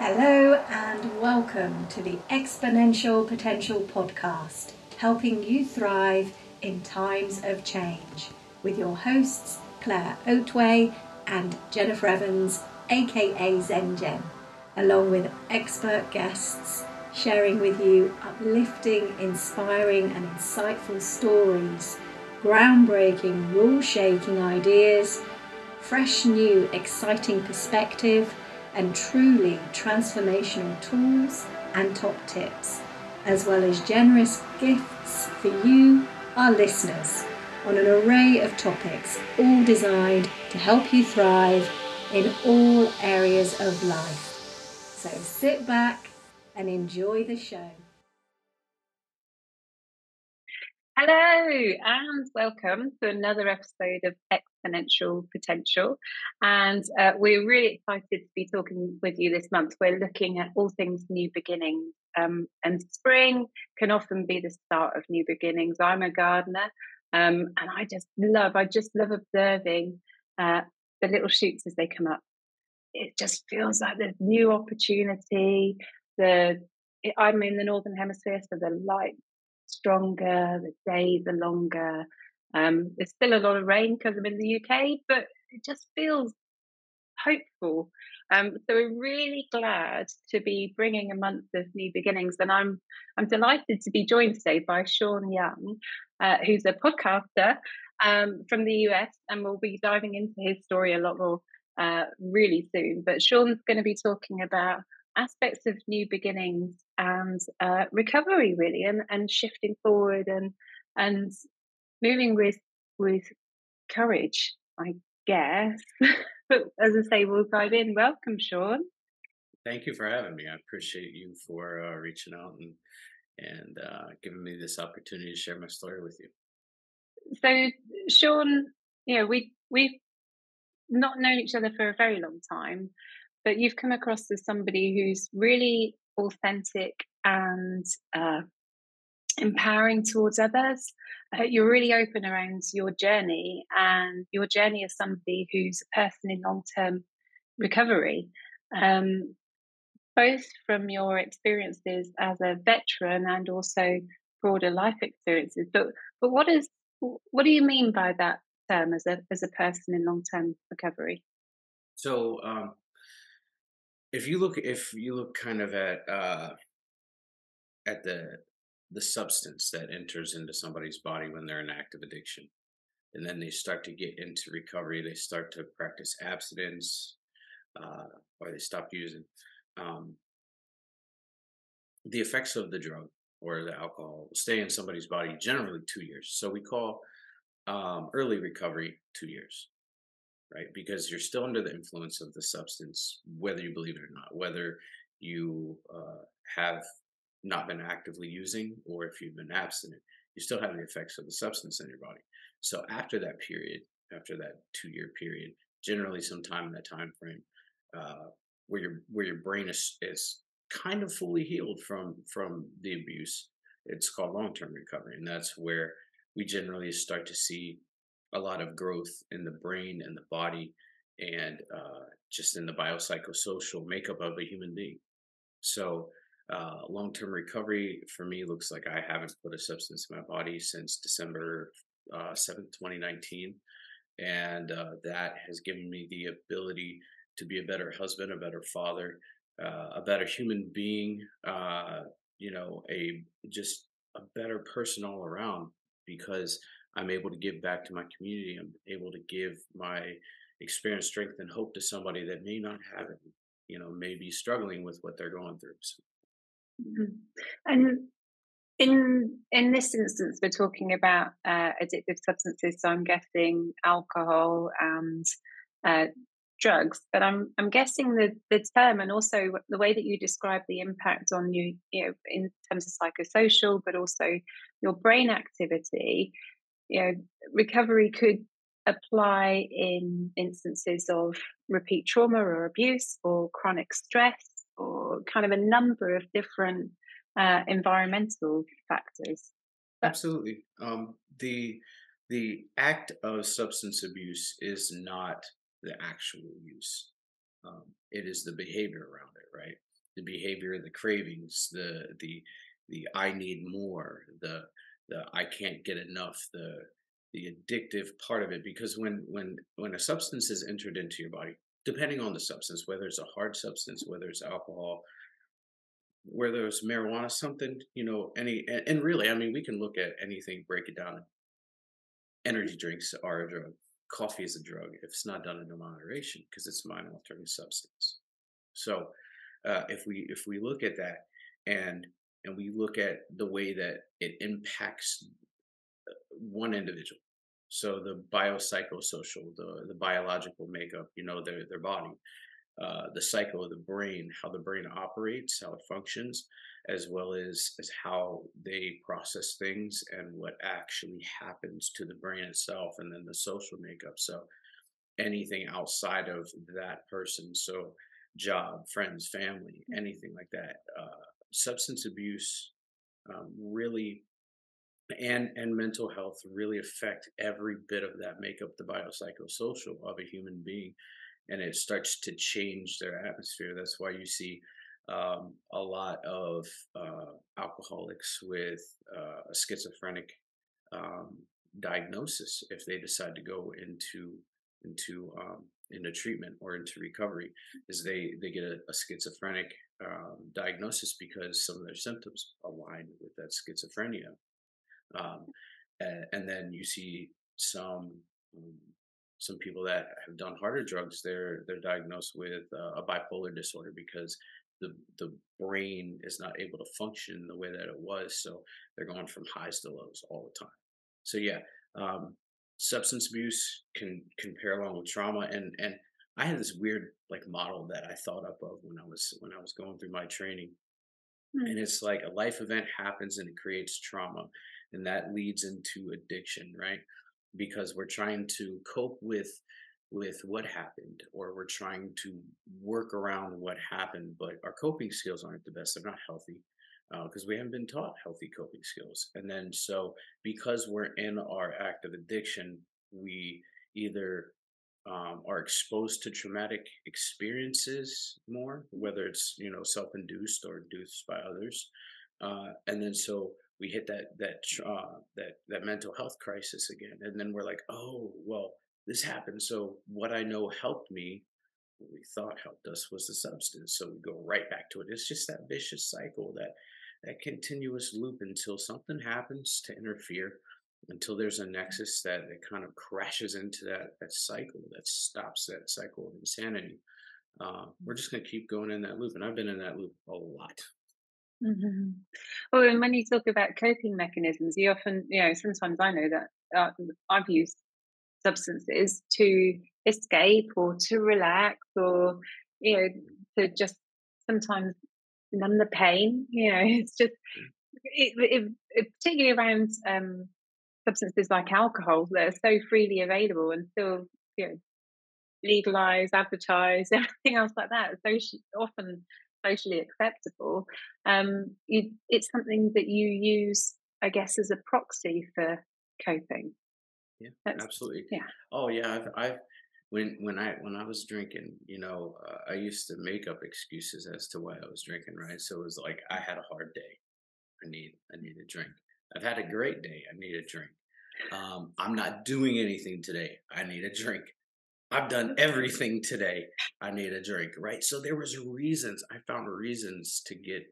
Hello and welcome to the Exponential Potential Podcast, helping you thrive in times of change, with your hosts Claire Oatway and Jennifer Evans, aka Zen Jen, along with expert guests sharing with you uplifting, inspiring, and insightful stories, groundbreaking, rule shaking ideas, fresh, new, exciting perspective and truly transformational tools and top tips, as well as generous gifts for you, our listeners, on an array of topics, all designed to help you thrive in all areas of life. So sit back and enjoy the show. Hello, and welcome to another episode of Exponential Potential. And uh, we're really excited to be talking with you this month. We're looking at all things new beginnings. Um, and spring can often be the start of new beginnings. I'm a gardener, um, and I just love, I just love observing uh, the little shoots as they come up. It just feels like there's new opportunity. The I'm in the northern hemisphere, so the light stronger, the days are longer. Um, there's still a lot of rain because I'm in the UK, but it just feels hopeful. Um, so we're really glad to be bringing a month of new beginnings, and I'm I'm delighted to be joined today by Sean Young, uh, who's a podcaster um, from the US, and we'll be diving into his story a lot more uh, really soon. But Sean's going to be talking about aspects of new beginnings and uh, recovery really and, and shifting forward and and moving with with courage i guess. But as i say we'll dive in. Welcome sean. Thank you for having me. I appreciate you for uh, reaching out and and uh, giving me this opportunity to share my story with you. So sean you know we we've not known each other for a very long time but you've come across as somebody who's really authentic and uh, empowering towards others. Uh, you're really open around your journey and your journey as somebody who's a person in long term recovery. Um, both from your experiences as a veteran and also broader life experiences. But but what is what do you mean by that term as a as a person in long term recovery? So um, if you look if you look kind of at uh at the the substance that enters into somebody's body when they're in active addiction and then they start to get into recovery they start to practice abstinence uh, or they stop using um, the effects of the drug or the alcohol stay in somebody's body generally two years so we call um, early recovery two years right? Because you're still under the influence of the substance, whether you believe it or not, whether you uh, have not been actively using or if you've been abstinent, you still have the effects of the substance in your body. So after that period, after that two year period, generally sometime in that time frame, uh, where your where your brain is is kind of fully healed from from the abuse, it's called long term recovery, and that's where we generally start to see a lot of growth in the brain and the body and uh, just in the biopsychosocial makeup of a human being. So, uh, long term recovery for me looks like I haven't put a substance in my body since December uh, 7th, 2019. And uh, that has given me the ability to be a better husband, a better father, uh, a better human being, uh, you know, a just a better person all around because I'm able to give back to my community. I'm able to give my experience, strength, and hope to somebody that may not have it, you know, may be struggling with what they're going through. So. Mm-hmm. And in in this instance, we're talking about uh, addictive substances. So I'm guessing alcohol and uh, drugs. But I'm I'm guessing the the term and also the way that you describe the impact on you, you know, in terms of psychosocial, but also your brain activity you know, recovery could apply in instances of repeat trauma or abuse or chronic stress or kind of a number of different uh, environmental factors. Absolutely. Um, the the act of substance abuse is not the actual use. Um, it is the behavior around it, right? the behavior, the cravings, the the the I need more, the the I can't get enough, the the addictive part of it. Because when when when a substance is entered into your body, depending on the substance, whether it's a hard substance, whether it's alcohol, whether it's marijuana, something, you know, any and, really, I mean, we can look at anything, break it down. Energy drinks are a drug. Coffee is a drug if it's not done in moderation because it's a mind altering substance. So uh, if we if we look at that and and we look at the way that it impacts uh, one individual so the biopsychosocial the the biological makeup you know their their body uh, the cycle of the brain how the brain operates how it functions as well as as how they process things and what actually happens to the brain itself and then the social makeup so anything outside of that person so job, friends, family, mm. anything like that. Uh, substance abuse um, really and and mental health really affect every bit of that make up the biopsychosocial of a human being and it starts to change their atmosphere. That's why you see um, a lot of uh, alcoholics with uh, a schizophrenic um, diagnosis if they decide to go into into um, into treatment or into recovery is they they get a, a schizophrenic um, diagnosis because some of their symptoms align with that schizophrenia um, and, and, then you see some um, some people that have done harder drugs they're they're diagnosed with uh, a bipolar disorder because the the brain is not able to function the way that it was so they're going from highs to lows all the time so yeah um, substance abuse can can pair along with trauma and and I had this weird like model that I thought up of when I was when I was going through my training. Mm-hmm. And it's like a life event happens and it creates trauma and that leads into addiction, right? Because we're trying to cope with with what happened or we're trying to work around what happened but our coping skills aren't the best they're not healthy because uh, we haven't been taught healthy coping skills. And then, so because we're in our act of addiction, we either um, are exposed to traumatic experiences more, whether it's you know self-induced or induced by others, uh, and then so we hit that that uh, that that mental health crisis again, and then we're like, oh well, this happened. So what I know helped me what we thought helped us was the substance. So we go right back to it. It's just that vicious cycle that that continuous loop until something happens to interfere, until there's a nexus that, that kind of crashes into that, that cycle that stops that cycle of insanity. Uh, we're just going to keep going in that loop. And I've been in that loop a lot. Mm-hmm. Well, and when you talk about coping mechanisms, you often, you know, sometimes I know that uh, I've used substances to escape or to relax or, you know, to just sometimes numb the pain. You know, it's just it, it, it, particularly around um, substances like alcohol that are so freely available and still you know legalized, advertised, everything else like that. So often socially acceptable. Um, you, it's something that you use, I guess, as a proxy for coping. Yeah, That's, absolutely. Yeah. Oh yeah, I've, I've when when I when I was drinking, you know, uh, I used to make up excuses as to why I was drinking, right? So it was like I had a hard day, I need I need a drink. I've had a great day, I need a drink. Um, I'm not doing anything today, I need a drink. I've done everything today, I need a drink, right? So there was reasons I found reasons to get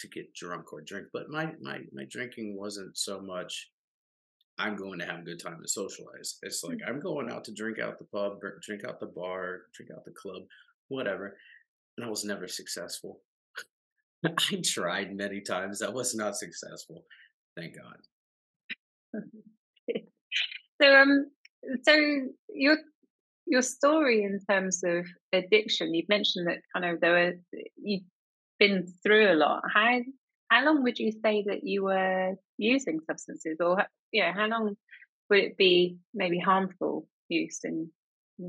to get drunk or drink, but my my my drinking wasn't so much I'm going to have a good time to socialize. It's like mm. I'm going out to drink out the pub, drink out the bar, drink out the club, whatever. And I was never successful. I tried many times. I was not successful. Thank God. so um so your your story in terms of addiction, you've mentioned that kind of there were you've been through a lot. How how long would you say that you were using substances, or yeah, how long would it be maybe harmful use in?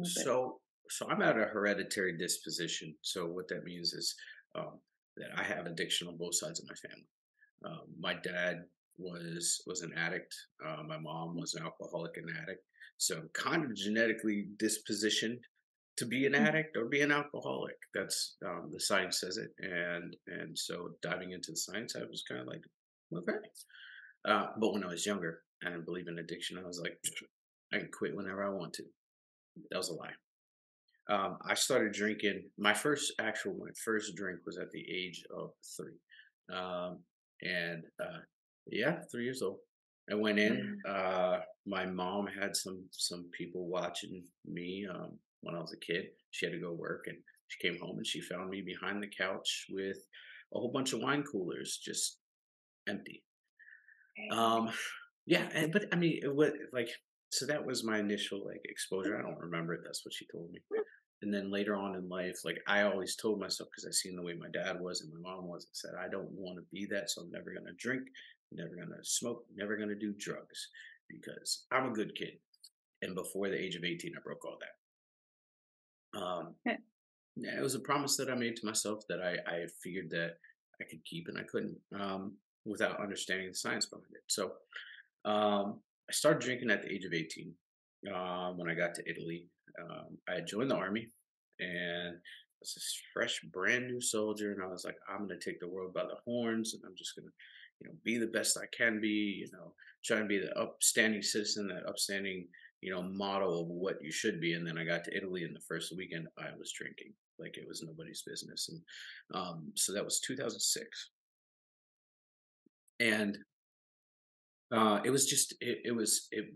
So, so I'm at a hereditary disposition. So what that means is um, that I have addiction on both sides of my family. Um, my dad was was an addict. Uh, my mom was an alcoholic and addict. So kind of genetically dispositioned to be an Mm. addict or be an alcoholic. That's um, the science says it, and and so diving into the science, I was kind of like, okay. Uh, but when I was younger, I didn't believe in addiction. I was like, I can quit whenever I want to. That was a lie. Um, I started drinking. My first actual, my first drink was at the age of three, um, and uh, yeah, three years old. I went in. Uh, my mom had some some people watching me um, when I was a kid. She had to go work, and she came home and she found me behind the couch with a whole bunch of wine coolers just empty. Um, yeah, and but I mean, it was like so that was my initial like exposure. I don't remember it. That's what she told me. And then later on in life, like I always told myself because I seen the way my dad was and my mom was, I said I don't want to be that, so I'm never gonna drink, never gonna smoke, never gonna do drugs because I'm a good kid. And before the age of 18, I broke all that. Um, Yeah. yeah, it was a promise that I made to myself that I, I figured that I could keep and I couldn't um, without understanding the science behind it. So um, I started drinking at the age of 18 uh, when I got to Italy. Um, I had joined the army and I was this fresh, brand new soldier. And I was like, I'm going to take the world by the horns and I'm just going to, you know, be the best I can be, you know, try and be the upstanding citizen, that upstanding, you know, model of what you should be. And then I got to Italy and the first weekend I was drinking like it was nobody's business. And um, so that was 2006. And uh, it was just, it, it was, it,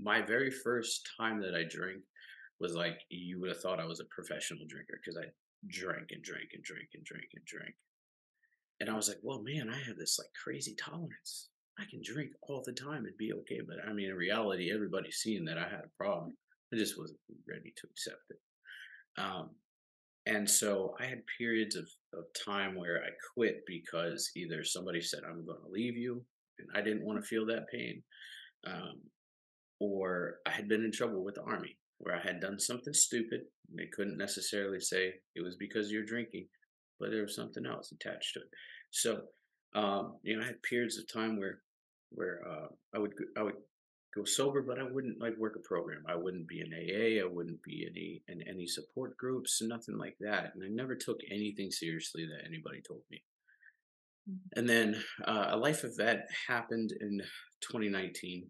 my very first time that I drank was like, you would have thought I was a professional drinker because I drank and drank and drank and drank and drank. And I was like, well, man, I have this like crazy tolerance. I can drink all the time and be okay. But I mean, in reality, everybody's seeing that I had a problem. I just wasn't ready to accept it. Um, and so I had periods of, of time where I quit because either somebody said, I'm going to leave you, and I didn't want to feel that pain, um, or I had been in trouble with the army where I had done something stupid. And they couldn't necessarily say it was because you're drinking, but there was something else attached to it. So, um, you know, I had periods of time where where uh, I would go- I would go sober, but I wouldn't like work a program. I wouldn't be in AA. I wouldn't be any in any support groups, nothing like that. And I never took anything seriously that anybody told me. And then uh, a life event happened in 2019.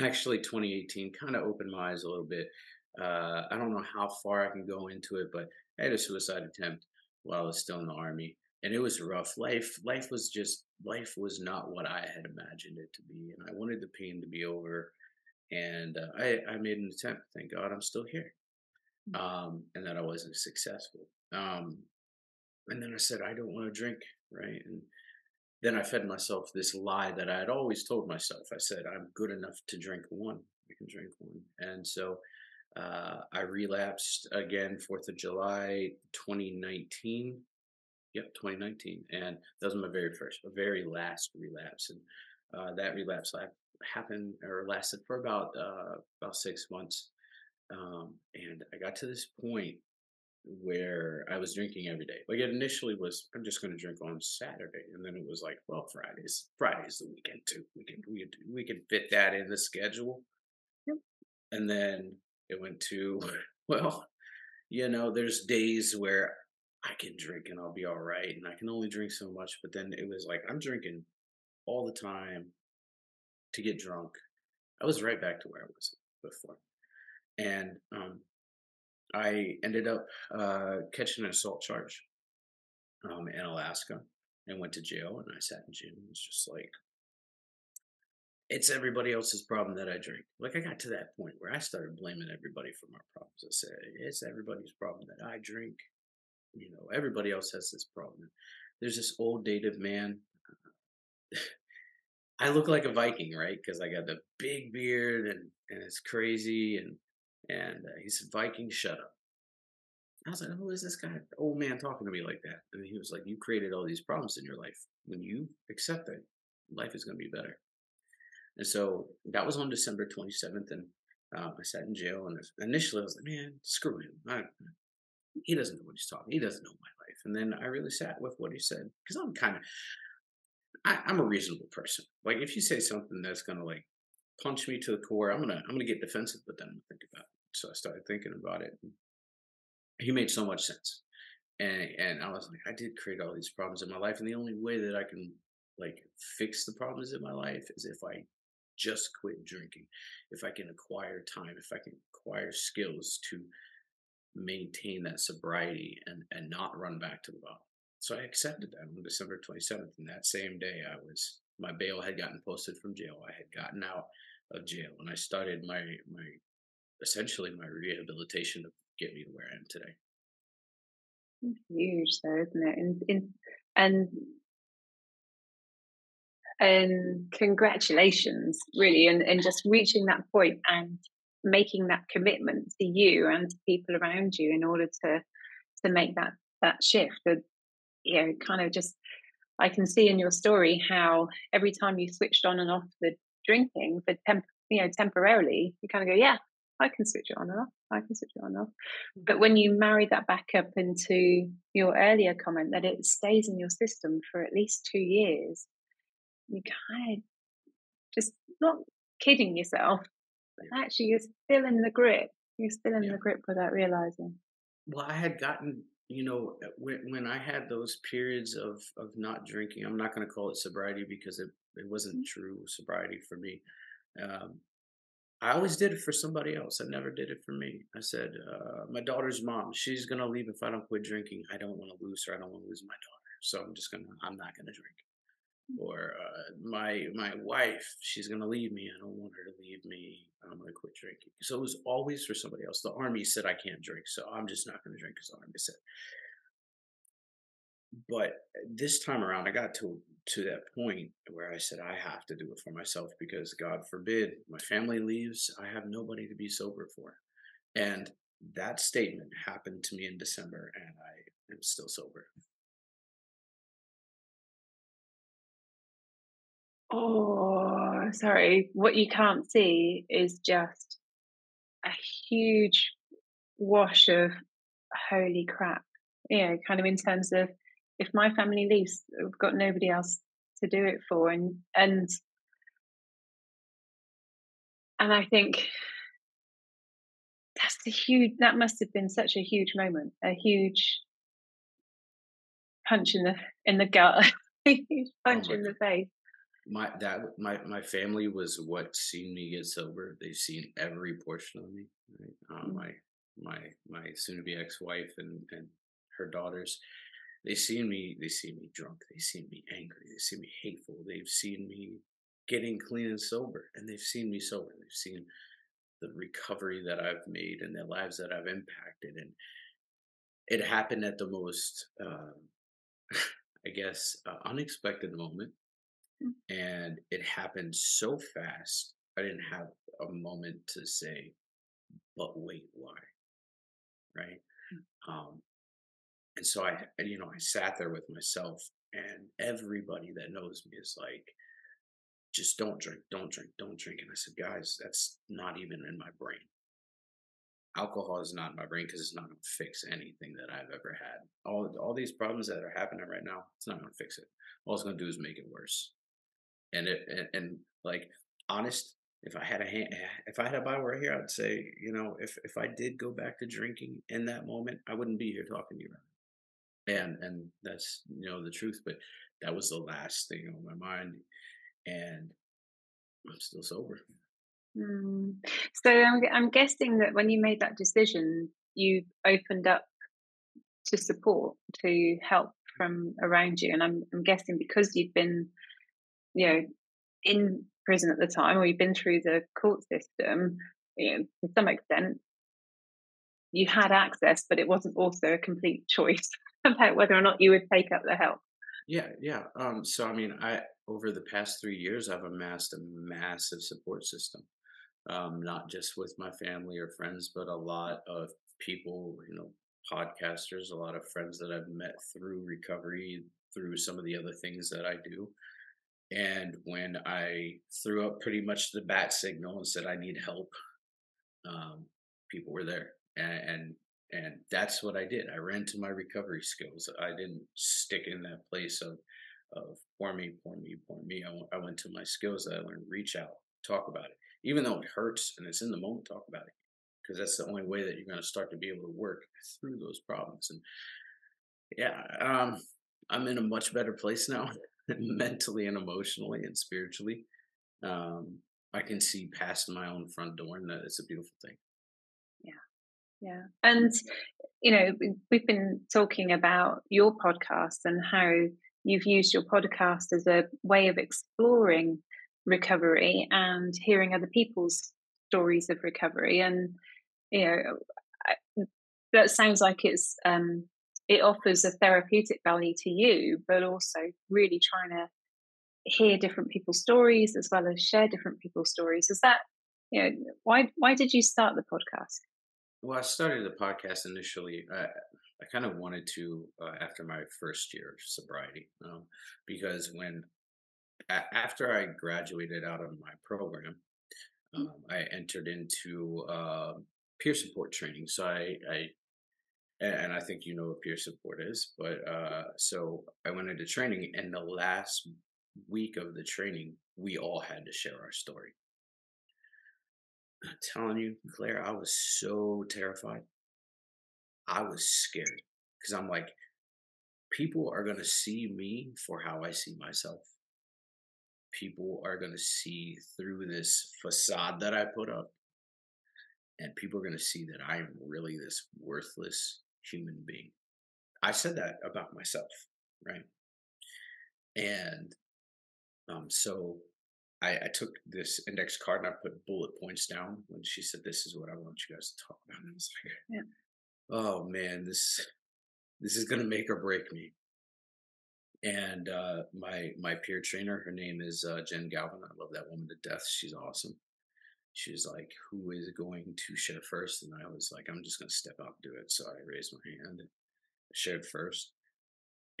Actually, 2018 kind of opened my eyes a little bit. Uh, I don't know how far I can go into it, but I had a suicide attempt while I was still in the army, and it was rough. Life, life was just life was not what I had imagined it to be, and I wanted the pain to be over. And uh, I, I made an attempt. Thank God I'm still here, um, and that I wasn't successful. Um, and then I said, I don't want to drink, right? And then I fed myself this lie that I had always told myself. I said, I'm good enough to drink one. I can drink one. And so uh, I relapsed again, 4th of July, 2019. Yep, 2019. And that was my very first, very last relapse. And uh, that relapse happened or lasted for about uh, about six months. Um, and I got to this point where I was drinking every day. Like it initially was, I'm just going to drink on Saturday, and then it was like, well, Fridays, Friday's the weekend too. We can we can, we can fit that in the schedule. Yep. And then it went to, well, you know, there's days where I can drink and I'll be all right, and I can only drink so much. But then it was like I'm drinking all the time to get drunk. I was right back to where I was before, and um, I ended up uh, catching an assault charge um, in Alaska and went to jail. And I sat in jail. and was just like, it's everybody else's problem that I drink. Like I got to that point where I started blaming everybody for my problems. I said, it's everybody's problem that I drink. You know, everybody else has this problem. There's this old dated man. I look like a Viking, right? Because I got the big beard and and it's crazy and and uh, he said, Viking, shut up. I was like, who is this guy, old man, talking to me like that? And he was like, you created all these problems in your life. When you accept it, life is going to be better. And so that was on December 27th. And uh, I sat in jail. And initially I was like, man, screw him. I, he doesn't know what he's talking. He doesn't know my life. And then I really sat with what he said because I'm kind of, I'm a reasonable person. Like if you say something that's going to like punch me to the core, I'm gonna I'm gonna get defensive, but then I'm gonna think about it. So I started thinking about it. He made so much sense. And and I was like, I did create all these problems in my life. And the only way that I can like fix the problems in my life is if I just quit drinking. If I can acquire time, if I can acquire skills to maintain that sobriety and, and not run back to the bottle. So I accepted that on December 27th. And that same day, I was, my bail had gotten posted from jail. I had gotten out of jail and I started my, my, essentially my rehabilitation to get me to where I am today. It's Huge though, isn't it? And, in, and and congratulations really and, and just reaching that point and making that commitment to you and to people around you in order to to make that that shift and you know kind of just i can see in your story how every time you switched on and off the drinking for temp you know temporarily you kind of go yeah i can switch it on and off i can switch it on and off mm. but when you marry that back up into your earlier comment that it stays in your system for at least two years you kind of just not kidding yourself actually you're still in the grip. You're still in yeah. the grip without realizing. Well, I had gotten, you know, uh, when, when I had those periods of of not drinking, I'm not going to call it sobriety because it it wasn't mm-hmm. true sobriety for me. Um, I always did it for somebody else. I never did it for me. I said, uh, my daughter's mom, she's gonna leave if I don't quit drinking. I don't want to lose her. I don't want to lose my daughter. So I'm just gonna, I'm not gonna drink or uh, my my wife she's gonna leave me i don't want her to leave me i'm gonna quit drinking. So it was always for somebody else. The army said i can't drink so i'm just not gonna drink because the army said. But this time around i got to to that point where i said i have to do it for myself because god forbid my family leaves i have nobody to be sober for. And that statement happened to me in december and i am still sober Oh, sorry. What you can't see is just a huge wash of holy crap. You know, kind of in terms of if my family leaves, we've got nobody else to do it for, and and and I think that's a huge. That must have been such a huge moment, a huge punch in the in the gut, a huge oh punch oh in the face my that my my family was what seen me get sober. They've seen every portion of me. Right? Um, mm-hmm. My my my soon to be ex wife and and her daughters. They seen me. They see me drunk. They see me angry. They see me hateful. They've seen me getting clean and sober, and they've seen me sober. They've seen the recovery that I've made and the lives that I've impacted, and it happened at the most, uh, I guess, uh, unexpected moment. And it happened so fast i didn't have a moment to say but wait why? Right? Mm. um and so i you know i sat there with myself and everybody that knows me is like just don't drink don't drink don't drink and i said guys that's not even in my brain. Alcohol is not in my brain because it's not going to fix anything that i've ever had. All all these problems that are happening right now it's not going to fix it. All it's going to do is make it worse and it and, and like honest if I had a hand, if I had a Bible right here, I'd say, you know, if if I did go back to drinking in that moment, I wouldn't be here talking to you right. And and that's you know the truth. But that was the last thing on my mind, and I'm still sober. Mm. So I'm I'm guessing that when you made that decision, you opened up to support to help from around you, and I'm I'm guessing because you've been you know, in prison at the time or you've been through the court system, you know, to some extent, you had access, but it wasn't also a complete choice about whether or not you would take up the help. Yeah, yeah. Um, so I mean, I over the past three years, I've amassed a massive support system, um, not just with my family or friends, but a lot of people, you know, podcasters, a lot of friends that I've met through recovery, through some of the other things that I do. And when I threw up pretty much the bat signal and said I need help, um, people were there, and, and and that's what I did. I ran to my recovery skills. I didn't stick in that place of of pour me, pour me, pour me. I, I went to my skills that I learned. Reach out, talk about it, even though it hurts and it's in the moment. Talk about it because that's the only way that you're going to start to be able to work through those problems. And yeah, um, I'm in a much better place now, mentally and emotionally and spiritually. Um, I can see past my own front door, and that is a beautiful thing. Yeah, yeah, and you know, we've been talking about your podcast and how you've used your podcast as a way of exploring recovery and hearing other people's stories of recovery and you know that sounds like it's um it offers a therapeutic value to you but also really trying to hear different people's stories as well as share different people's stories is that you know why why did you start the podcast well i started the podcast initially uh, I kind of wanted to uh, after my first year of sobriety, um, because when a- after I graduated out of my program, mm. um, I entered into uh, peer support training. So I, I, and I think you know what peer support is, but uh, so I went into training, and the last week of the training, we all had to share our story. I'm telling you, Claire, I was so terrified. I was scared because I'm like, people are going to see me for how I see myself. People are going to see through this facade that I put up. And people are going to see that I am really this worthless human being. I said that about myself, right? And um, so I, I, took this index card and I put bullet points down when she said, This is what I want you guys to talk about. And I was like, yeah oh man, this this is gonna make or break me. And uh, my my peer trainer, her name is uh, Jen Galvin. I love that woman to death. She's awesome. She was like, "Who is going to share first? And I was like, "I'm just gonna step out and do it." So I raised my hand and shared first.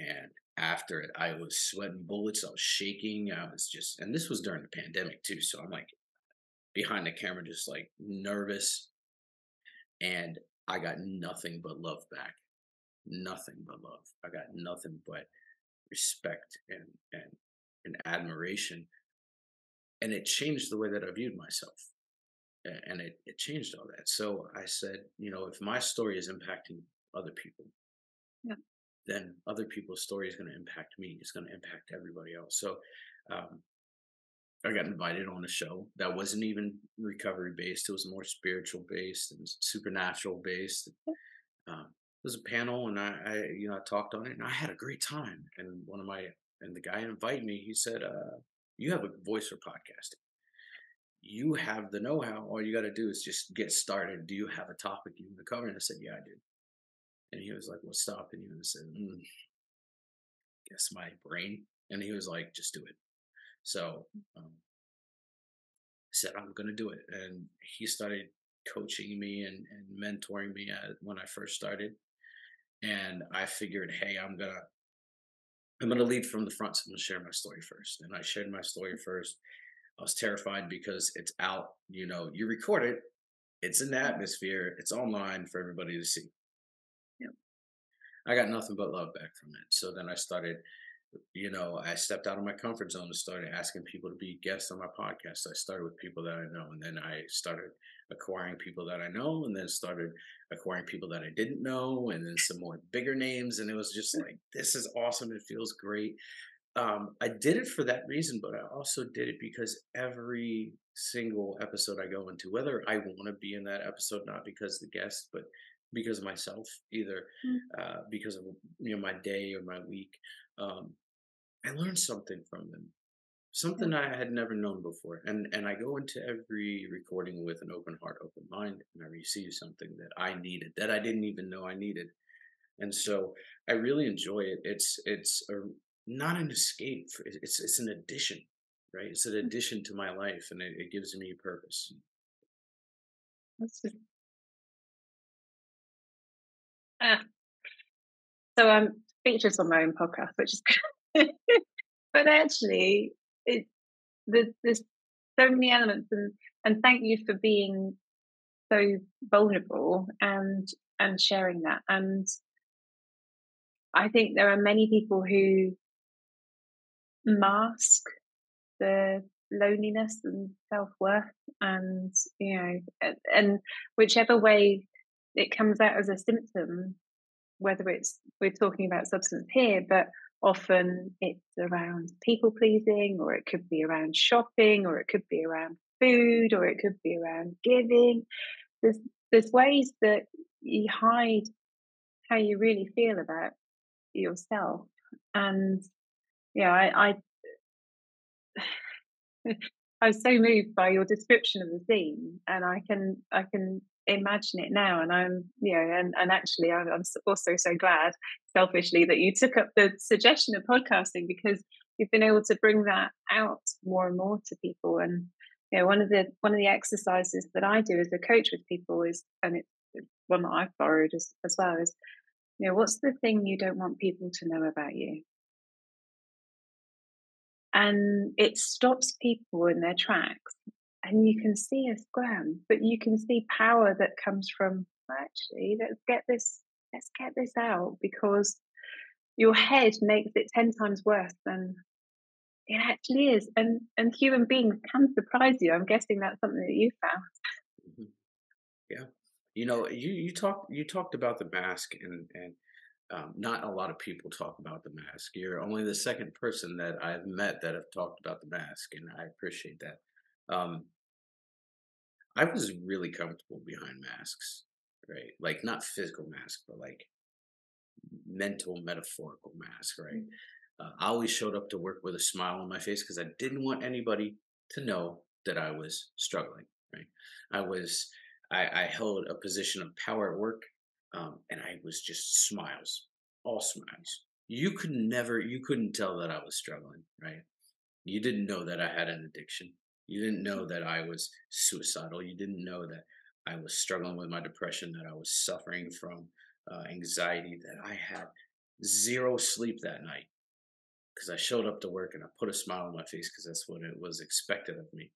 And after it, I was sweating bullets. I was shaking. I was just, and this was during the pandemic too. So I'm like behind the camera, just like nervous. And I got nothing but love back. Nothing but love. I got nothing but respect and and and admiration. And it changed the way that I viewed myself. And it, it changed all that. So I said, you know, if my story is impacting other people, yeah. then other people's story is going to impact me. It's going to impact everybody else. So um, I got invited on a show that wasn't even recovery based. It was more spiritual based and supernatural based. Um, it was a panel, and I, I, you know, I talked on it, and I had a great time. And one of my and the guy invited me. He said, uh, "You have a voice for podcasting. You have the know-how. All you got to do is just get started. Do you have a topic you want to cover?" And I said, "Yeah, I do." And he was like, "What's stopping you?" And I said, mm, "Guess my brain." And he was like, "Just do it." So um, I said, I'm going to do it. And he started coaching me and, and mentoring me at, when I first started. And I figured, hey, I'm going to. I'm going to lead from the front. So I'm going to share my story first. And I shared my story first. I was terrified because it's out, you know, you record it, it's in the atmosphere, it's online for everybody to see. Yeah. I got nothing but love back from it. So then I started you know, I stepped out of my comfort zone and started asking people to be guests on my podcast. I started with people that I know, and then I started acquiring people that I know, and then started acquiring people that I didn't know, and then some more bigger names. And it was just like, this is awesome. It feels great. Um, I did it for that reason, but I also did it because every single episode I go into, whether I want to be in that episode, not because the guest, but because of myself, either mm. uh, because of you know my day or my week, um, I learned something from them, something I had never known before. And and I go into every recording with an open heart, open mind, and I receive something that I needed that I didn't even know I needed. And so I really enjoy it. It's it's a, not an escape. For, it's it's an addition, right? It's an mm. addition to my life, and it, it gives me purpose. That's just... ah. So I'm speechless on my own podcast, which is but actually, it there's, there's so many elements, and and thank you for being so vulnerable and and sharing that. And I think there are many people who mask the loneliness and self worth, and you know, and whichever way it comes out as a symptom, whether it's we're talking about substance here, but often it's around people pleasing, or it could be around shopping, or it could be around food, or it could be around giving. There's there's ways that you hide how you really feel about yourself, and yeah, I, I I was so moved by your description of the scene, and I can I can imagine it now. And I'm you know, and and actually, I'm, I'm also so glad, selfishly, that you took up the suggestion of podcasting because you've been able to bring that out more and more to people. And you know, one of the one of the exercises that I do as a coach with people is, and it's one that I've borrowed as, as well, is you know, what's the thing you don't want people to know about you? And it stops people in their tracks and you can see a scram but you can see power that comes from actually let's get this let's get this out because your head makes it 10 times worse than it actually is and and human beings can surprise you. I'm guessing that's something that you found. Mm-hmm. yeah. You know you you talked you talked about the mask and and um, not a lot of people talk about the mask. You're only the second person that I've met that have talked about the mask, and I appreciate that. Um, I was really comfortable behind masks, right? Like not physical mask, but like mental, metaphorical mask, right? Mm. Uh, I always showed up to work with a smile on my face because I didn't want anybody to know that I was struggling, right? I was, I, I held a position of power at work um, and I was just smiles, all smiles. You could never, you couldn't tell that I was struggling, right? You didn't know that I had an addiction. You didn't know that I was suicidal. You didn't know that I was struggling with my depression, that I was suffering from uh, anxiety, that I had zero sleep that night because I showed up to work and I put a smile on my face because that's what it was expected of me.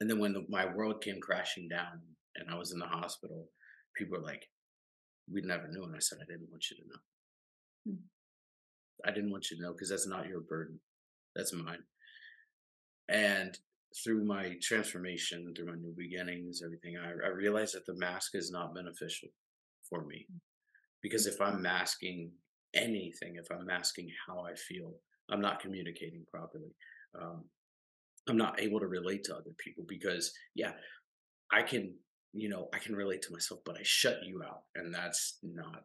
And then when the, my world came crashing down and I was in the hospital, people were like, we never knew. And I said, I didn't want you to know. Hmm. I didn't want you to know because that's not your burden. That's mine. And through my transformation, through my new beginnings, everything, I, I realized that the mask is not beneficial for me. Hmm. Because if I'm masking anything, if I'm masking how I feel, I'm not communicating properly. Um, I'm not able to relate to other people because, yeah, I can you know, I can relate to myself, but I shut you out. And that's not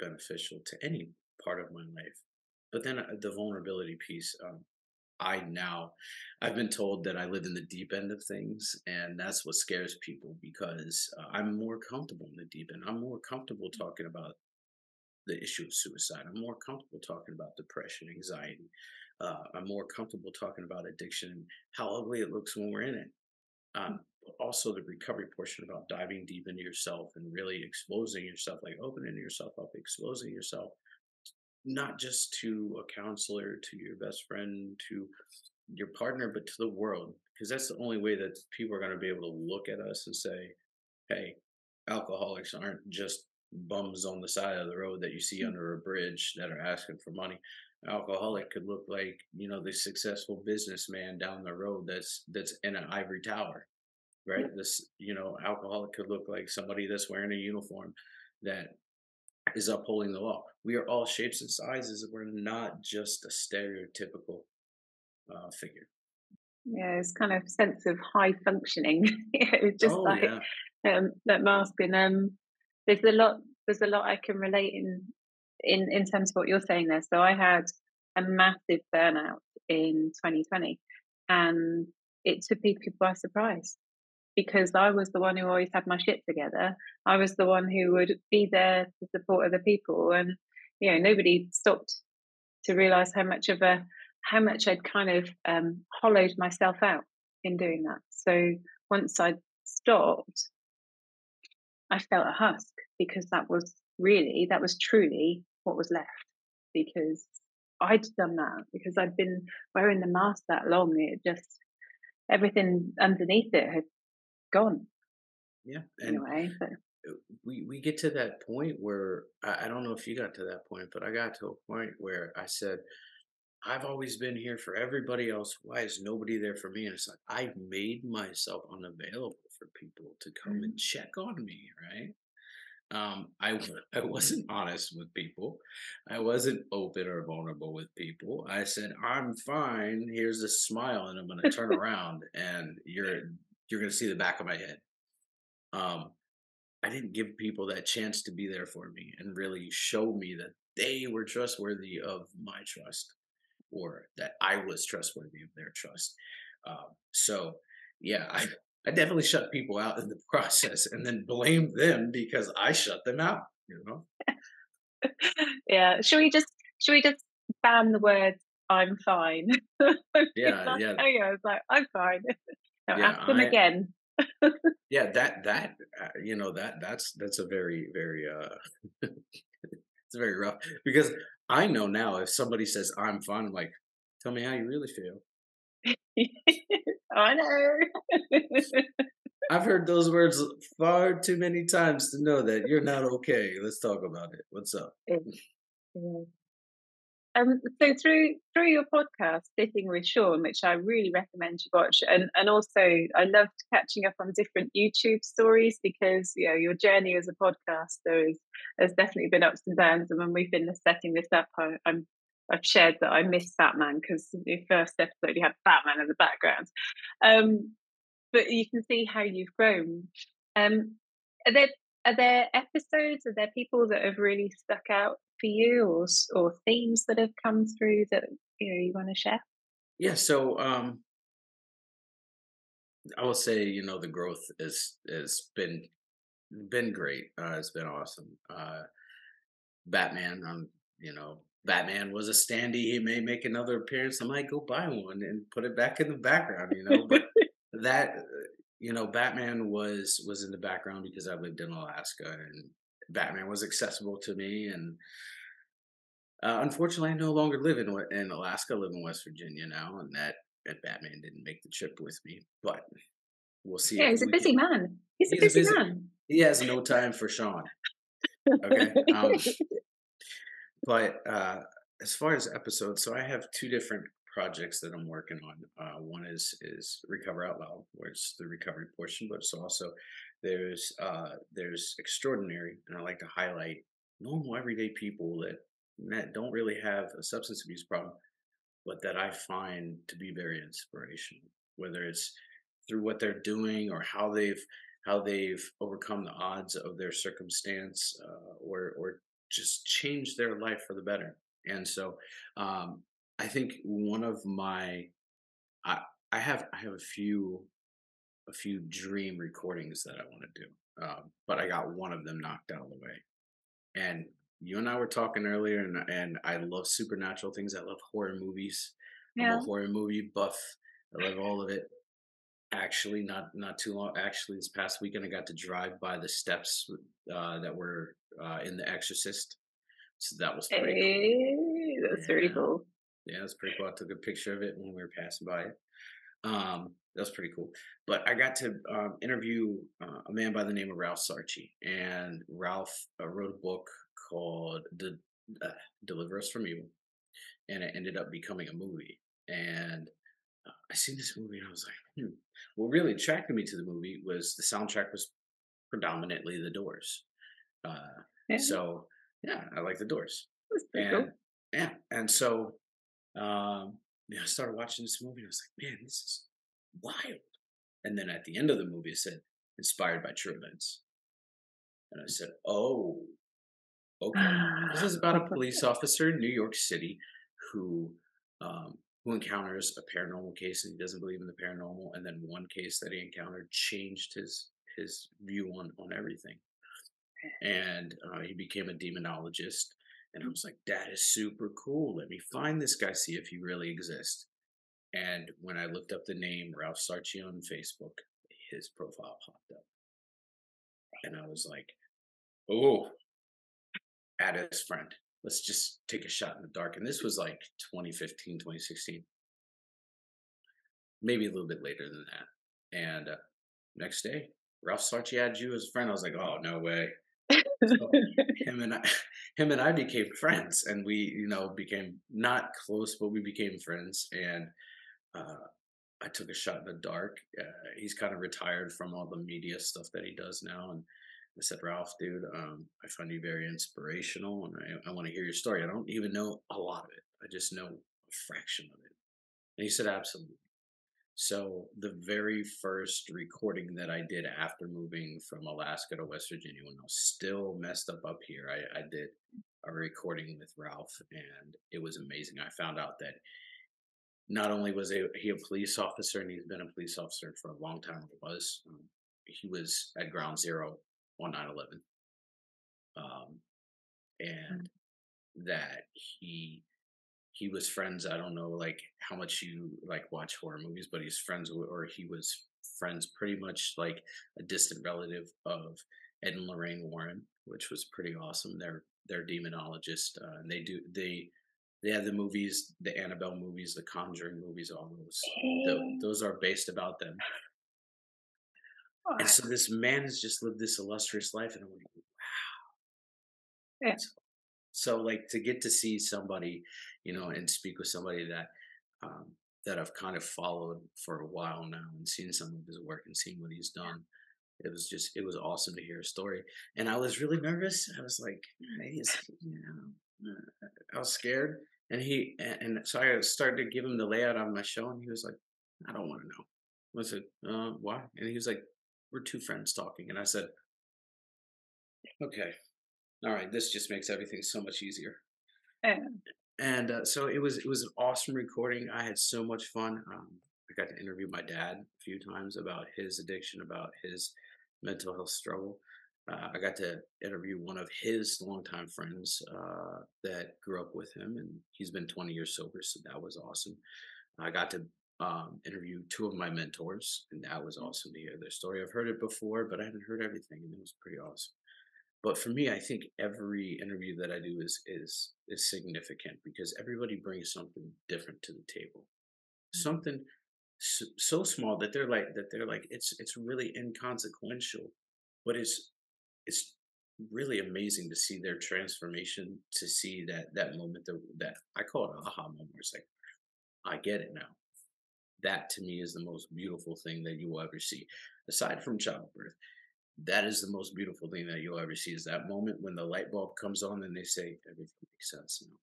beneficial to any part of my life. But then uh, the vulnerability piece, um, I now, I've been told that I live in the deep end of things, and that's what scares people because uh, I'm more comfortable in the deep end. I'm more comfortable talking about the issue of suicide. I'm more comfortable talking about depression, anxiety. Uh, I'm more comfortable talking about addiction and how ugly it looks when we're in it. Um, also the recovery portion about diving deep into yourself and really exposing yourself, like opening yourself up, exposing yourself, not just to a counselor, to your best friend, to your partner, but to the world. Because that's the only way that people are going to be able to look at us and say, hey, alcoholics aren't just bums on the side of the road that you see mm-hmm. under a bridge that are asking for money. Alcoholic could look like, you know, the successful businessman down the road that's that's in an ivory tower right? This, you know, alcoholic could look like somebody that's wearing a uniform that is upholding the law. We are all shapes and sizes. We're not just a stereotypical uh, figure. Yeah, it's kind of sense of high functioning. it's just oh, like yeah. um, that masking. Um, there's a lot. There's a lot I can relate in in in terms of what you're saying there. So I had a massive burnout in 2020, and it took people by surprise because I was the one who always had my shit together. I was the one who would be there to support other people, and you know nobody stopped to realize how much of a how much I'd kind of um, hollowed myself out in doing that. So once I stopped, I felt a husk because that was really that was truly what was left because I'd done that because I'd been wearing the mask that long. It just everything underneath it had gone. Yeah. And anyway, but. Uh, we, we get to that point where I, I don't know if you got to that point, but I got to a point where I said, I've always been here for everybody else. Why is nobody there for me? And it's like I've made myself unavailable for people to come Mm. and check on me, right? Um, I I wasn't honest with people. I wasn't open or vulnerable with people. I said, "I'm fine. Here's a smile, and I'm going to turn around, and you're you're going to see the back of my head." Um, I didn't give people that chance to be there for me and really show me that they were trustworthy of my trust or that I was trustworthy of their trust. Um, so, yeah, I, I definitely shut people out in the process and then blamed them because I shut them out, you know? yeah. Should we just should we just ban the words "I'm fine"? Yeah, yeah. I was like, "I'm fine." No, Yeah, ask them I- again. Yeah, that, that, uh, you know, that, that's, that's a very, very, uh, it's very rough because I know now if somebody says I'm fine, I'm like, tell me how you really feel. I know. I've heard those words far too many times to know that you're not okay. Let's talk about it. What's up? Yeah. Um, so through through your podcast, Sitting with Sean, which I really recommend you watch, and and also I loved catching up on different YouTube stories because you know your journey as a podcaster is, has definitely been ups and downs. And when we've been setting this up, I, I'm I've shared that I miss Batman because the first episode you had Batman in the background. Um, but you can see how you've grown. Um, are there are there episodes? Are there people that have really stuck out for you, or or themes that have come through that you know you want to share? Yeah, so um I will say, you know, the growth is has been been great. Uh it's been awesome. Uh Batman, um, you know, Batman was a standee. He may make another appearance. I might go buy one and put it back in the background, you know. But that, uh, you know, Batman was was in the background because I lived in Alaska, and Batman was accessible to me. And uh, unfortunately, I no longer live in in Alaska. I live in West Virginia now, and that and Batman didn't make the trip with me. But we'll see. Yeah, he's a busy can- man. He's a He's a busy, busy- man. He has no time for Sean. Okay, um, But uh, as far as episodes, so I have two different projects that I'm working on. Uh, one is is Recover Out Loud, where it's the recovery portion, but it's also there's uh, there's extraordinary, and I like to highlight normal everyday people that don't really have a substance abuse problem, but that I find to be very inspirational. Whether it's through what they're doing or how they've how they've overcome the odds of their circumstance, uh, or or just change their life for the better. And so um, I think one of my I I have I have a few a few dream recordings that I want to do, um, but I got one of them knocked out of the way. And you and I were talking earlier, and and I love supernatural things. I love horror movies. I'm a horror movie buff. I love all of it. Actually, not not too long. Actually, this past weekend, I got to drive by the steps uh, that were uh, in The Exorcist. So that was pretty cool. Hey, that's really Yeah. cool. Yeah, it was pretty cool. I took a picture of it when we were passing by it. Um, that was pretty cool. But I got to um, interview uh, a man by the name of Ralph Sarchie, and Ralph uh, wrote a book called "De- uh, "Deliver Us from Evil," and it ended up becoming a movie. And uh, I seen this movie, and I was like, hmm. What really attracted me to the movie was the soundtrack was predominantly The Doors. Uh, Yeah, so yeah, I like The Doors and cool. yeah, and so um, I started watching this movie. and I was like, man, this is wild. And then at the end of the movie, it said inspired by true events, and I said, oh, okay. This is about a police officer in New York City who um, who encounters a paranormal case and he doesn't believe in the paranormal, and then one case that he encountered changed his his view on on everything, and uh, he became a demonologist. And I was like, that is super cool. Let me find this guy, see if he really exists. And when I looked up the name Ralph Sarchie on Facebook, his profile popped up. And I was like, oh, add his friend. Let's just take a shot in the dark. And this was like 2015, 2016. Maybe a little bit later than that. And uh, next day, Ralph Sarchie had you as a friend. I was like, oh, no way. So him and I, him and I became friends, and we, you know, became not close, but we became friends. And uh, I took a shot in the dark. Uh, he's kind of retired from all the media stuff that he does now, and I said, Ralph, dude, um, I find you very inspirational, and I, I want to hear your story. I don't even know a lot of it. I just know a fraction of it. And he said, absolutely. So the very first recording that I did after moving from Alaska to West Virginia, when I was still messed up up here, I, I did a recording with Ralph, and it was amazing. I found out that not only was he a police officer, and he's been a police officer for a long time, was um, he was at Ground Zero on 9 11. Um, and mm. that he he was friends. I don't know like how much you like watch horror movies, but he's friends or he was friends pretty much like a distant relative of Ed and Lorraine Warren, which was pretty awesome. They're they're demonologists, uh, and they do they they have the movies, the Annabelle movies, the Conjuring movies, all those. The, those are based about them. And so this man has just lived this illustrious life, and I'm like, wow. So, like to get to see somebody, you know, and speak with somebody that um, that I've kind of followed for a while now, and seen some of his work and seeing what he's done. It was just, it was awesome to hear a story, and I was really nervous. I was like, he's, you know, uh, I was scared, and he, and so I started to give him the layout on my show, and he was like, I don't want to know. I said, uh, why? And he was like, we're two friends talking. And I said, okay, all right, this just makes everything so much easier. Yeah. And uh, so it was it was an awesome recording. I had so much fun. Um, I got to interview my dad a few times about his addiction, about his mental health struggle. Uh, I got to interview one of his longtime friends uh, that grew up with him, and he's been 20 years sober, so that was awesome. I got to um, interviewed two of my mentors, and that was awesome to hear their story. I've heard it before, but I hadn't heard everything, and it was pretty awesome. But for me, I think every interview that I do is is is significant because everybody brings something different to the table, mm-hmm. something so, so small that they're like that they're like it's it's really inconsequential, but it's it's really amazing to see their transformation, to see that that moment that, that I call it a aha moment. It's like I get it now that to me is the most beautiful thing that you will ever see aside from childbirth that is the most beautiful thing that you'll ever see is that moment when the light bulb comes on and they say everything makes sense now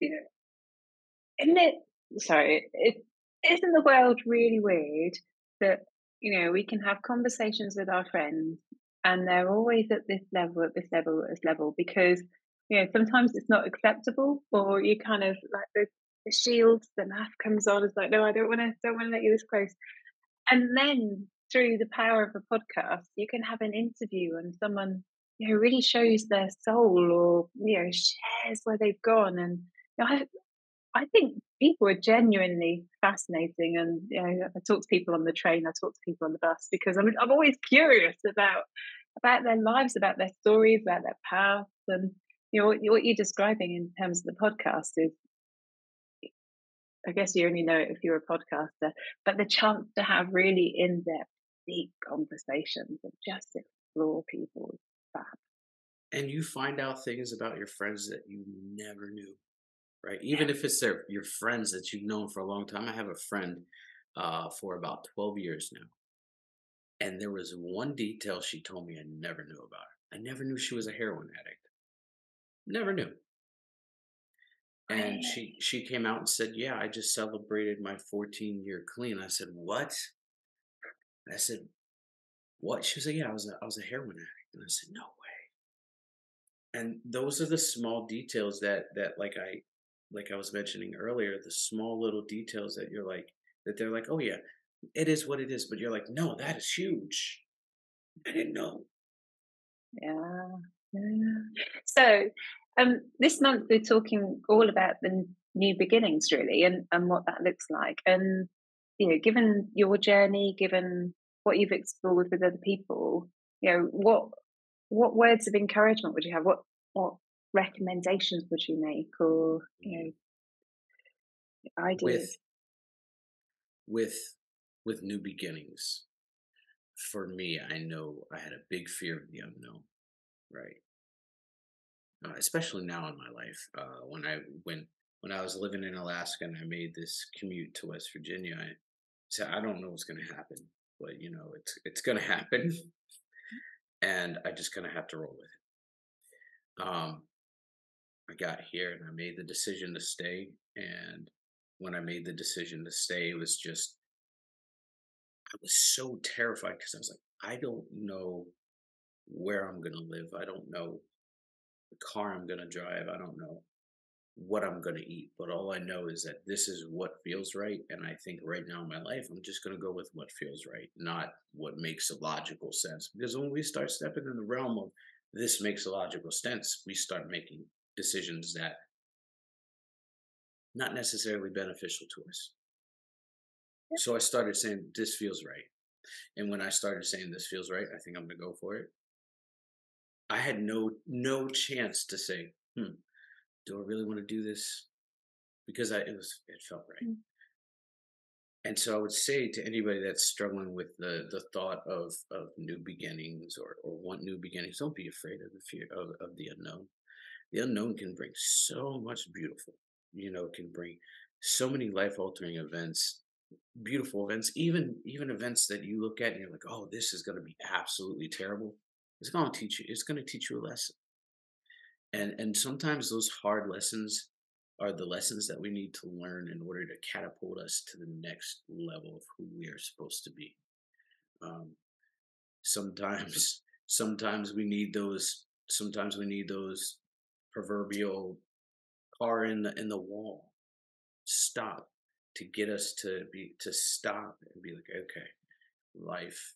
yeah. isn't it sorry it isn't the world really weird that you know we can have conversations with our friends and they're always at this level at this level at this level because you know sometimes it's not acceptable or you kind of like the the shield, the mask comes on. It's like, no, I don't want to, don't want to let you this close. And then through the power of a podcast, you can have an interview and someone, you know, really shows their soul or you know shares where they've gone. And you know, I, I think people are genuinely fascinating. And you know, I talk to people on the train, I talk to people on the bus because I'm, I'm always curious about about their lives, about their stories, about their paths, and you know what, what you're describing in terms of the podcast is I guess you only know it if you're a podcaster, but the chance to have really in depth, deep conversations and just explore people's fab. And you find out things about your friends that you never knew, right? Even yeah. if it's their your friends that you've known for a long time. I have a friend uh, for about 12 years now. And there was one detail she told me I never knew about her. I never knew she was a heroin addict. Never knew and she she came out and said yeah i just celebrated my 14 year clean i said what i said what? She was like yeah i was a, I was a heroin addict. And i said no way. And those are the small details that that like i like i was mentioning earlier the small little details that you're like that they're like oh yeah it is what it is. But you're like no that is huge. I didn't know. Yeah yeah. So um, this month we're talking all about the new beginnings, really, and, and what that looks like. And you know, given your journey, given what you've explored with other people, you know, what what words of encouragement would you have? What what recommendations would you make, or you know, ideas? With with with new beginnings, for me, I know I had a big fear of the unknown, right? Uh, especially now in my life, uh, when I when when I was living in Alaska and I made this commute to West Virginia, I said, I don't know what's going to happen, but you know, it's it's to happen, and I just gonna have to roll with it. Um, I got here and I made the decision to stay, and when I made the decision to stay, it was just I was so terrified because I was like, I don't know where I'm gonna live. I don't know the car I'm gonna drive. I don't know what I'm going to eat, but all I know is that this is what feels right. And I think right now in my life, I'm just going to go with what feels right, not what makes a logical sense. Because when we start stepping in the realm of this makes a logical sense, we start making decisions that not necessarily beneficial to us. So I started saying, this feels right. And when I started saying this feels right, I think I'm going to go for it. I had no no chance to say, hmm, do I really want to do this? Because I, it was, it felt right. Mm. And so I would say to anybody that's struggling with the the thought of of new beginnings or or want new beginnings, don't be afraid of the fear of, of the unknown. The unknown can bring so much beautiful. You know, can bring so many life altering events, beautiful events, even even events that you look at and you're like, oh, this is going to be absolutely terrible. It's going to teach you. It's going to teach you a lesson and and sometimes those hard lessons are the lessons that we need to learn in order to catapult us to the next level of who we are supposed to be. Um, sometimes sometimes we need those sometimes we need those proverbial car in the in the wall stop to get us to be to stop and be like okay life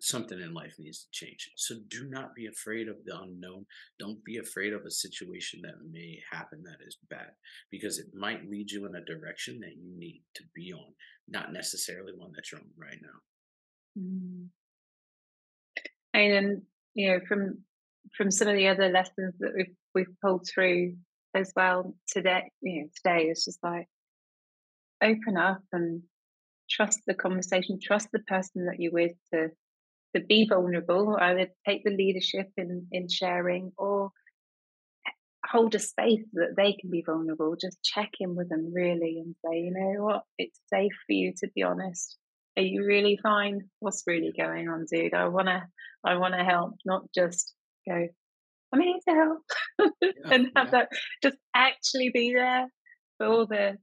something in life needs to change. So do not be afraid of the unknown. Don't be afraid of a situation that may happen that is bad because it might lead you in a direction that you need to be on, not necessarily one that you're on right now. Mm. And you know, from from some of the other lessons that we've we've pulled through as well today, you know, today it's just like open up and trust the conversation, trust the person that you're with to to be vulnerable, or either take the leadership in, in sharing or hold a space that they can be vulnerable. Just check in with them really and say, you know what, it's safe for you to be honest. Are you really fine? What's really going on, dude? I wanna I wanna help, not just go, I'm here to help and have yeah. that just actually be there for all the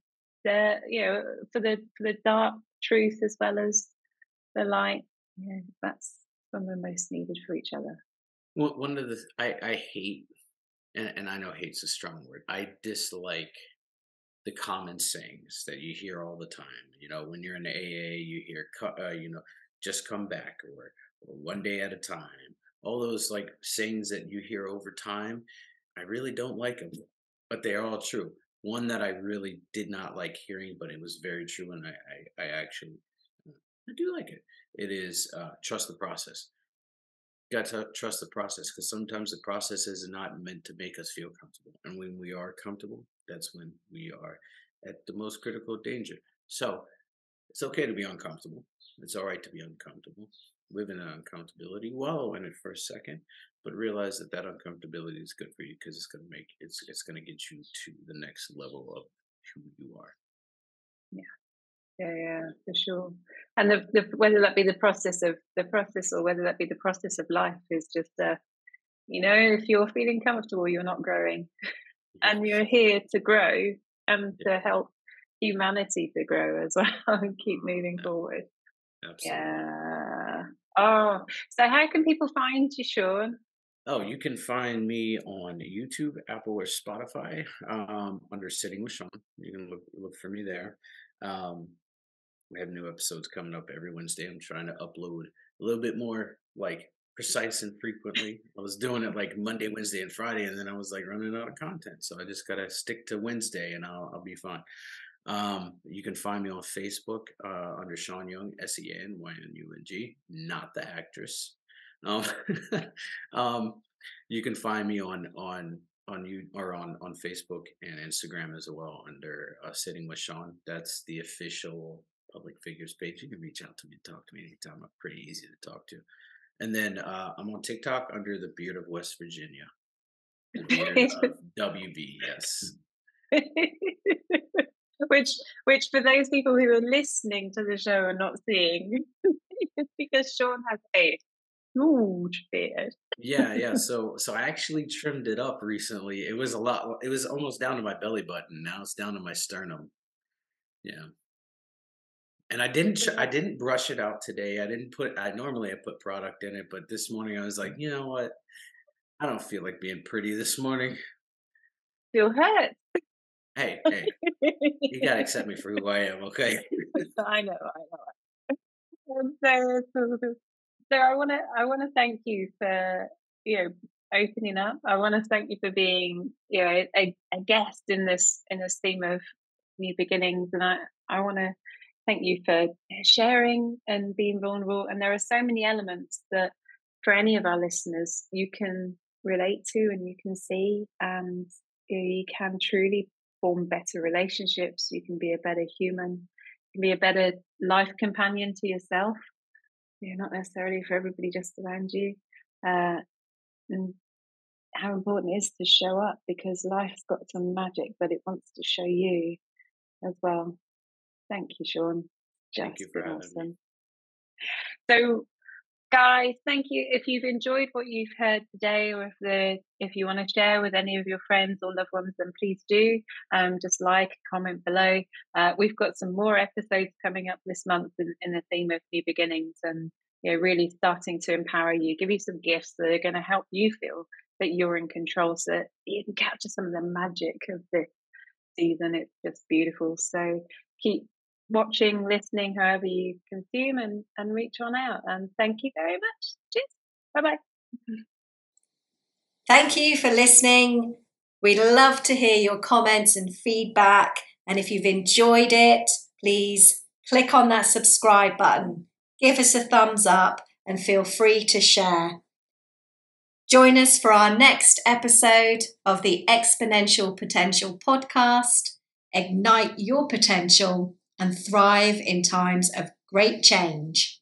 the you know, for the for the dark truth as well as the light yeah, that's when we're most needed for each other. Well, one of the I I hate, and, and I know hate's a strong word. I dislike the common sayings that you hear all the time. You know, when you're in AA, you hear, uh, you know, just come back or, or one day at a time. All those like sayings that you hear over time, I really don't like them, but they are all true. One that I really did not like hearing, but it was very true, and I, I, I actually I do like it. It is uh, trust the process. Got to trust the process because sometimes the process is not meant to make us feel comfortable. And when we are comfortable, that's when we are at the most critical danger. So it's okay to be uncomfortable. It's all right to be uncomfortable. Live in an uncomfortability, wallow in it for a second, but realize that that uncomfortability is good for you because it's going to make it's it's going to get you to the next level of who you are. Yeah, yeah, yeah, for sure. And the, the whether that be the process of the process or whether that be the process of life is just uh, you know, if you're feeling comfortable, you're not growing, and you're here to grow and to help humanity to grow as well and keep moving forward. Absolutely. Yeah. Oh, so how can people find you, Sean? Oh, you can find me on YouTube, Apple, or Spotify um, under Sitting with Sean. You can look look for me there. Um, we have new episodes coming up every Wednesday. I'm trying to upload a little bit more like precise and frequently. I was doing it like Monday, Wednesday, and Friday, and then I was like running out of content. So I just gotta stick to Wednesday, and I'll I'll be fine. Um, you can find me on Facebook uh, under Sean Young, S E A N Y N U N G, not the actress. Um, um, you can find me on on on you or on on Facebook and Instagram as well under uh, Sitting with Sean. That's the official public figures page. You can reach out to me and talk to me anytime. I'm pretty easy to talk to. And then uh, I'm on TikTok under the Beard of West Virginia. Of WV, yes. which, which for those people who are listening to the show and not seeing, because Sean has a huge beard. yeah, yeah. So, so I actually trimmed it up recently. It was a lot. It was almost down to my belly button. Now it's down to my sternum. Yeah. And I didn't. I didn't brush it out today. I didn't put. I normally I put product in it, but this morning I was like, you know what? I don't feel like being pretty this morning. Feel hurt. Hey, hey, you gotta accept me for who I am, okay? I know, I know. So, so I want to, I want to thank you for you know opening up. I want to thank you for being you know a, a guest in this in this theme of new beginnings, and I I want to thank you for sharing and being vulnerable. And there are so many elements that for any of our listeners you can relate to and you can see, and you can truly form better relationships. You can be a better human. You can be a better life companion to yourself. You're not necessarily for everybody just around you. Uh, and how important it is to show up because life's got some magic that it wants to show you as well. Thank you, Sean. Just Thank you for having awesome. me. So guys thank you if you've enjoyed what you've heard today or if the if you want to share with any of your friends or loved ones then please do um, just like comment below uh, we've got some more episodes coming up this month in, in the theme of new beginnings and you know really starting to empower you give you some gifts that are going to help you feel that you're in control so that you can capture some of the magic of this season it's just beautiful so keep watching, listening, however you consume, and, and reach on out. And thank you very much. Cheers. Bye bye. Thank you for listening. We'd love to hear your comments and feedback. And if you've enjoyed it, please click on that subscribe button, give us a thumbs up, and feel free to share. Join us for our next episode of the Exponential Potential Podcast. Ignite your potential and thrive in times of great change.